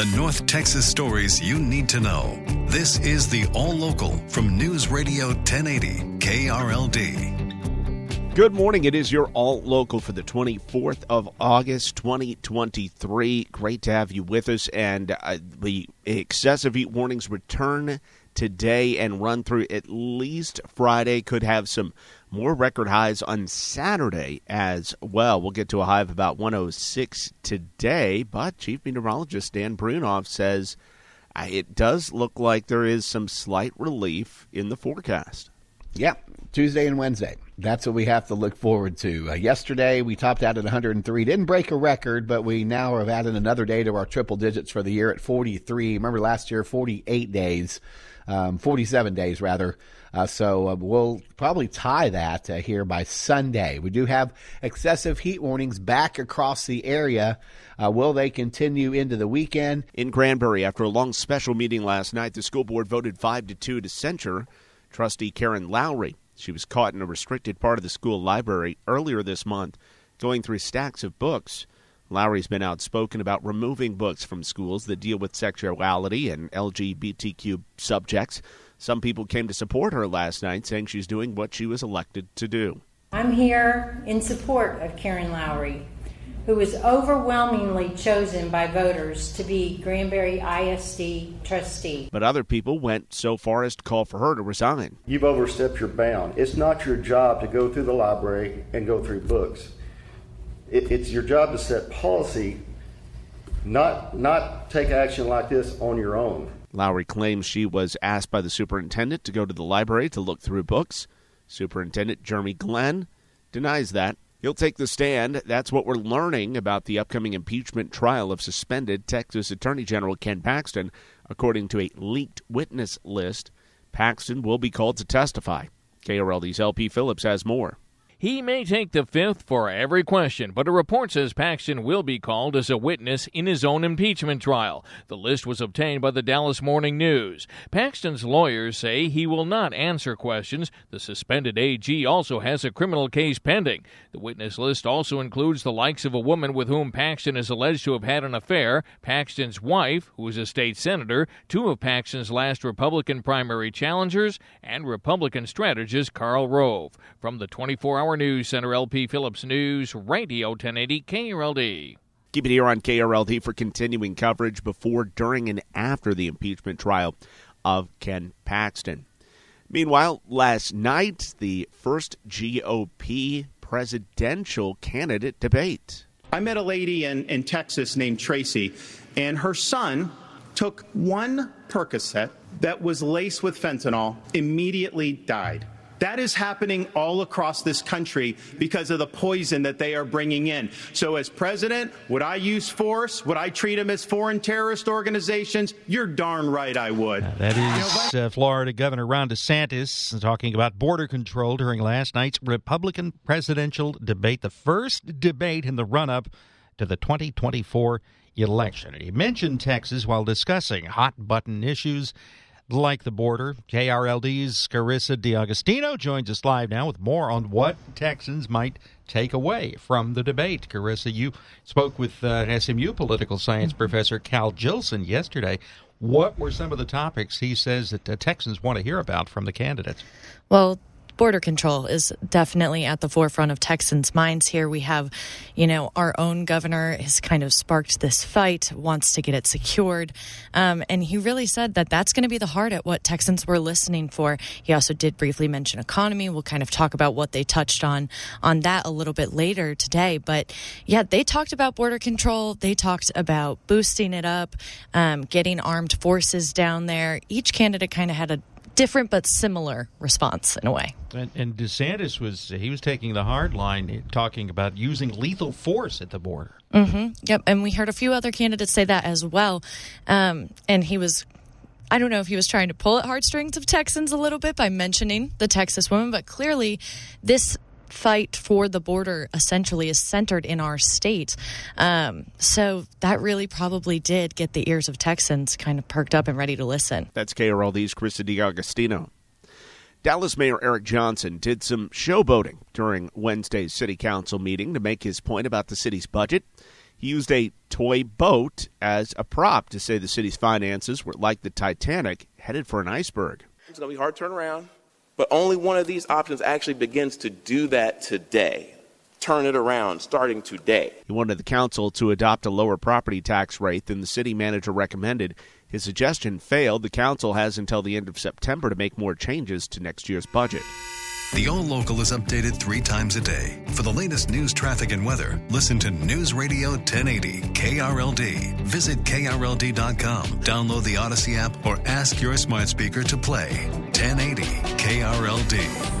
the North Texas stories you need to know. This is the All Local from News Radio 1080 KRLD. Good morning. It is your All Local for the 24th of August, 2023. Great to have you with us. And uh, the excessive heat warnings return today and run through at least Friday. Could have some more record highs on Saturday as well. We'll get to a high of about 106 today, but Chief Meteorologist Dan Brunoff says uh, it does look like there is some slight relief in the forecast. Yeah, Tuesday and Wednesday. That's what we have to look forward to. Uh, yesterday, we topped out at 103. Didn't break a record, but we now have added another day to our triple digits for the year at 43. Remember last year, 48 days, um, 47 days rather. Uh, so uh, we'll probably tie that uh, here by Sunday. We do have excessive heat warnings back across the area. Uh, will they continue into the weekend? In Granbury, after a long special meeting last night, the school board voted 5 to 2 to censure trustee Karen Lowery. She was caught in a restricted part of the school library earlier this month, going through stacks of books. Lowery's been outspoken about removing books from schools that deal with sexuality and LGBTQ subjects. Some people came to support her last night, saying she's doing what she was elected to do. I'm here in support of Karen Lowery, who was overwhelmingly chosen by voters to be Granbury ISD trustee. But other people went so far as to call for her to resign. You've overstepped your bound. It's not your job to go through the library and go through books. It, it's your job to set policy, not not take action like this on your own. Lowery claims she was asked by the superintendent to go to the library to look through books. Superintendent Jeremy Glenn denies that. He'll take the stand. That's what we're learning about the upcoming impeachment trial of suspended Texas Attorney General Ken Paxton. According to a leaked witness list, Paxton will be called to testify. KRLD's LP Phillips has more. He may take the fifth for every question, but a report says Paxton will be called as a witness in his own impeachment trial. The list was obtained by the Dallas Morning News. Paxton's lawyers say he will not answer questions. The suspended AG also has a criminal case pending. The witness list also includes the likes of a woman with whom Paxton is alleged to have had an affair, Paxton's wife, who is a state senator, two of Paxton's last Republican primary challengers, and Republican strategist Karl Rove. From the 24 hour News Center, LP Phillips News, Radio 1080 KRLD. Keep it here on KRLD for continuing coverage before, during, and after the impeachment trial of Ken Paxton. Meanwhile, last night, the first GOP presidential candidate debate. I met a lady in, in Texas named Tracy, and her son took one Percocet that was laced with fentanyl, immediately died. That is happening all across this country because of the poison that they are bringing in. So, as president, would I use force? Would I treat them as foreign terrorist organizations? You're darn right I would. Uh, that is uh, Florida Governor Ron DeSantis talking about border control during last night's Republican presidential debate, the first debate in the run up to the 2024 election. He mentioned Texas while discussing hot button issues like the border. KRLD's Carissa D'Agostino joins us live now with more on what Texans might take away from the debate. Carissa, you spoke with uh, SMU political science professor Cal Jillson yesterday. What were some of the topics he says that uh, Texans want to hear about from the candidates? Well, border control is definitely at the forefront of Texans' minds here. We have, you know, our own governor has kind of sparked this fight, wants to get it secured. Um, and he really said that that's going to be the heart at what Texans were listening for. He also did briefly mention economy. We'll kind of talk about what they touched on on that a little bit later today. But yeah, they talked about border control. They talked about boosting it up, um, getting armed forces down there. Each candidate kind of had a different but similar response in a way. And, and, DeSantis was he was taking the hard line, talking about using lethal force at the border. Mm-hmm. Yep, and we heard a few other candidates say that as well. Um, and he was. I don't know if he was trying to pull at heartstrings of Texans a little bit by mentioning the Texas woman, but clearly this fight for the border essentially is centered in our state. Um, so that really probably did get the ears of Texans kind of perked up and ready to listen. That's KRLD's Carissa D'Agostino. Dallas Mayor Eric Johnson did some showboating during Wednesday's city council meeting to make his point about the city's budget. He used a toy boat as a prop to say the city's finances were like the Titanic headed for an iceberg. It's going to be hard to turn around, but only one of these options actually begins to do that today. Turn it around starting today. He wanted the council to adopt a lower property tax rate than the city manager recommended. His suggestion failed. The council has until the end of September to make more changes to next year's budget. The All Local is updated three times a day. For the latest news, traffic, and weather, listen to News Radio 1080 KRLD. Visit KRLD.com, download the Audacy app, or ask your smart speaker to play 1080 KRLD.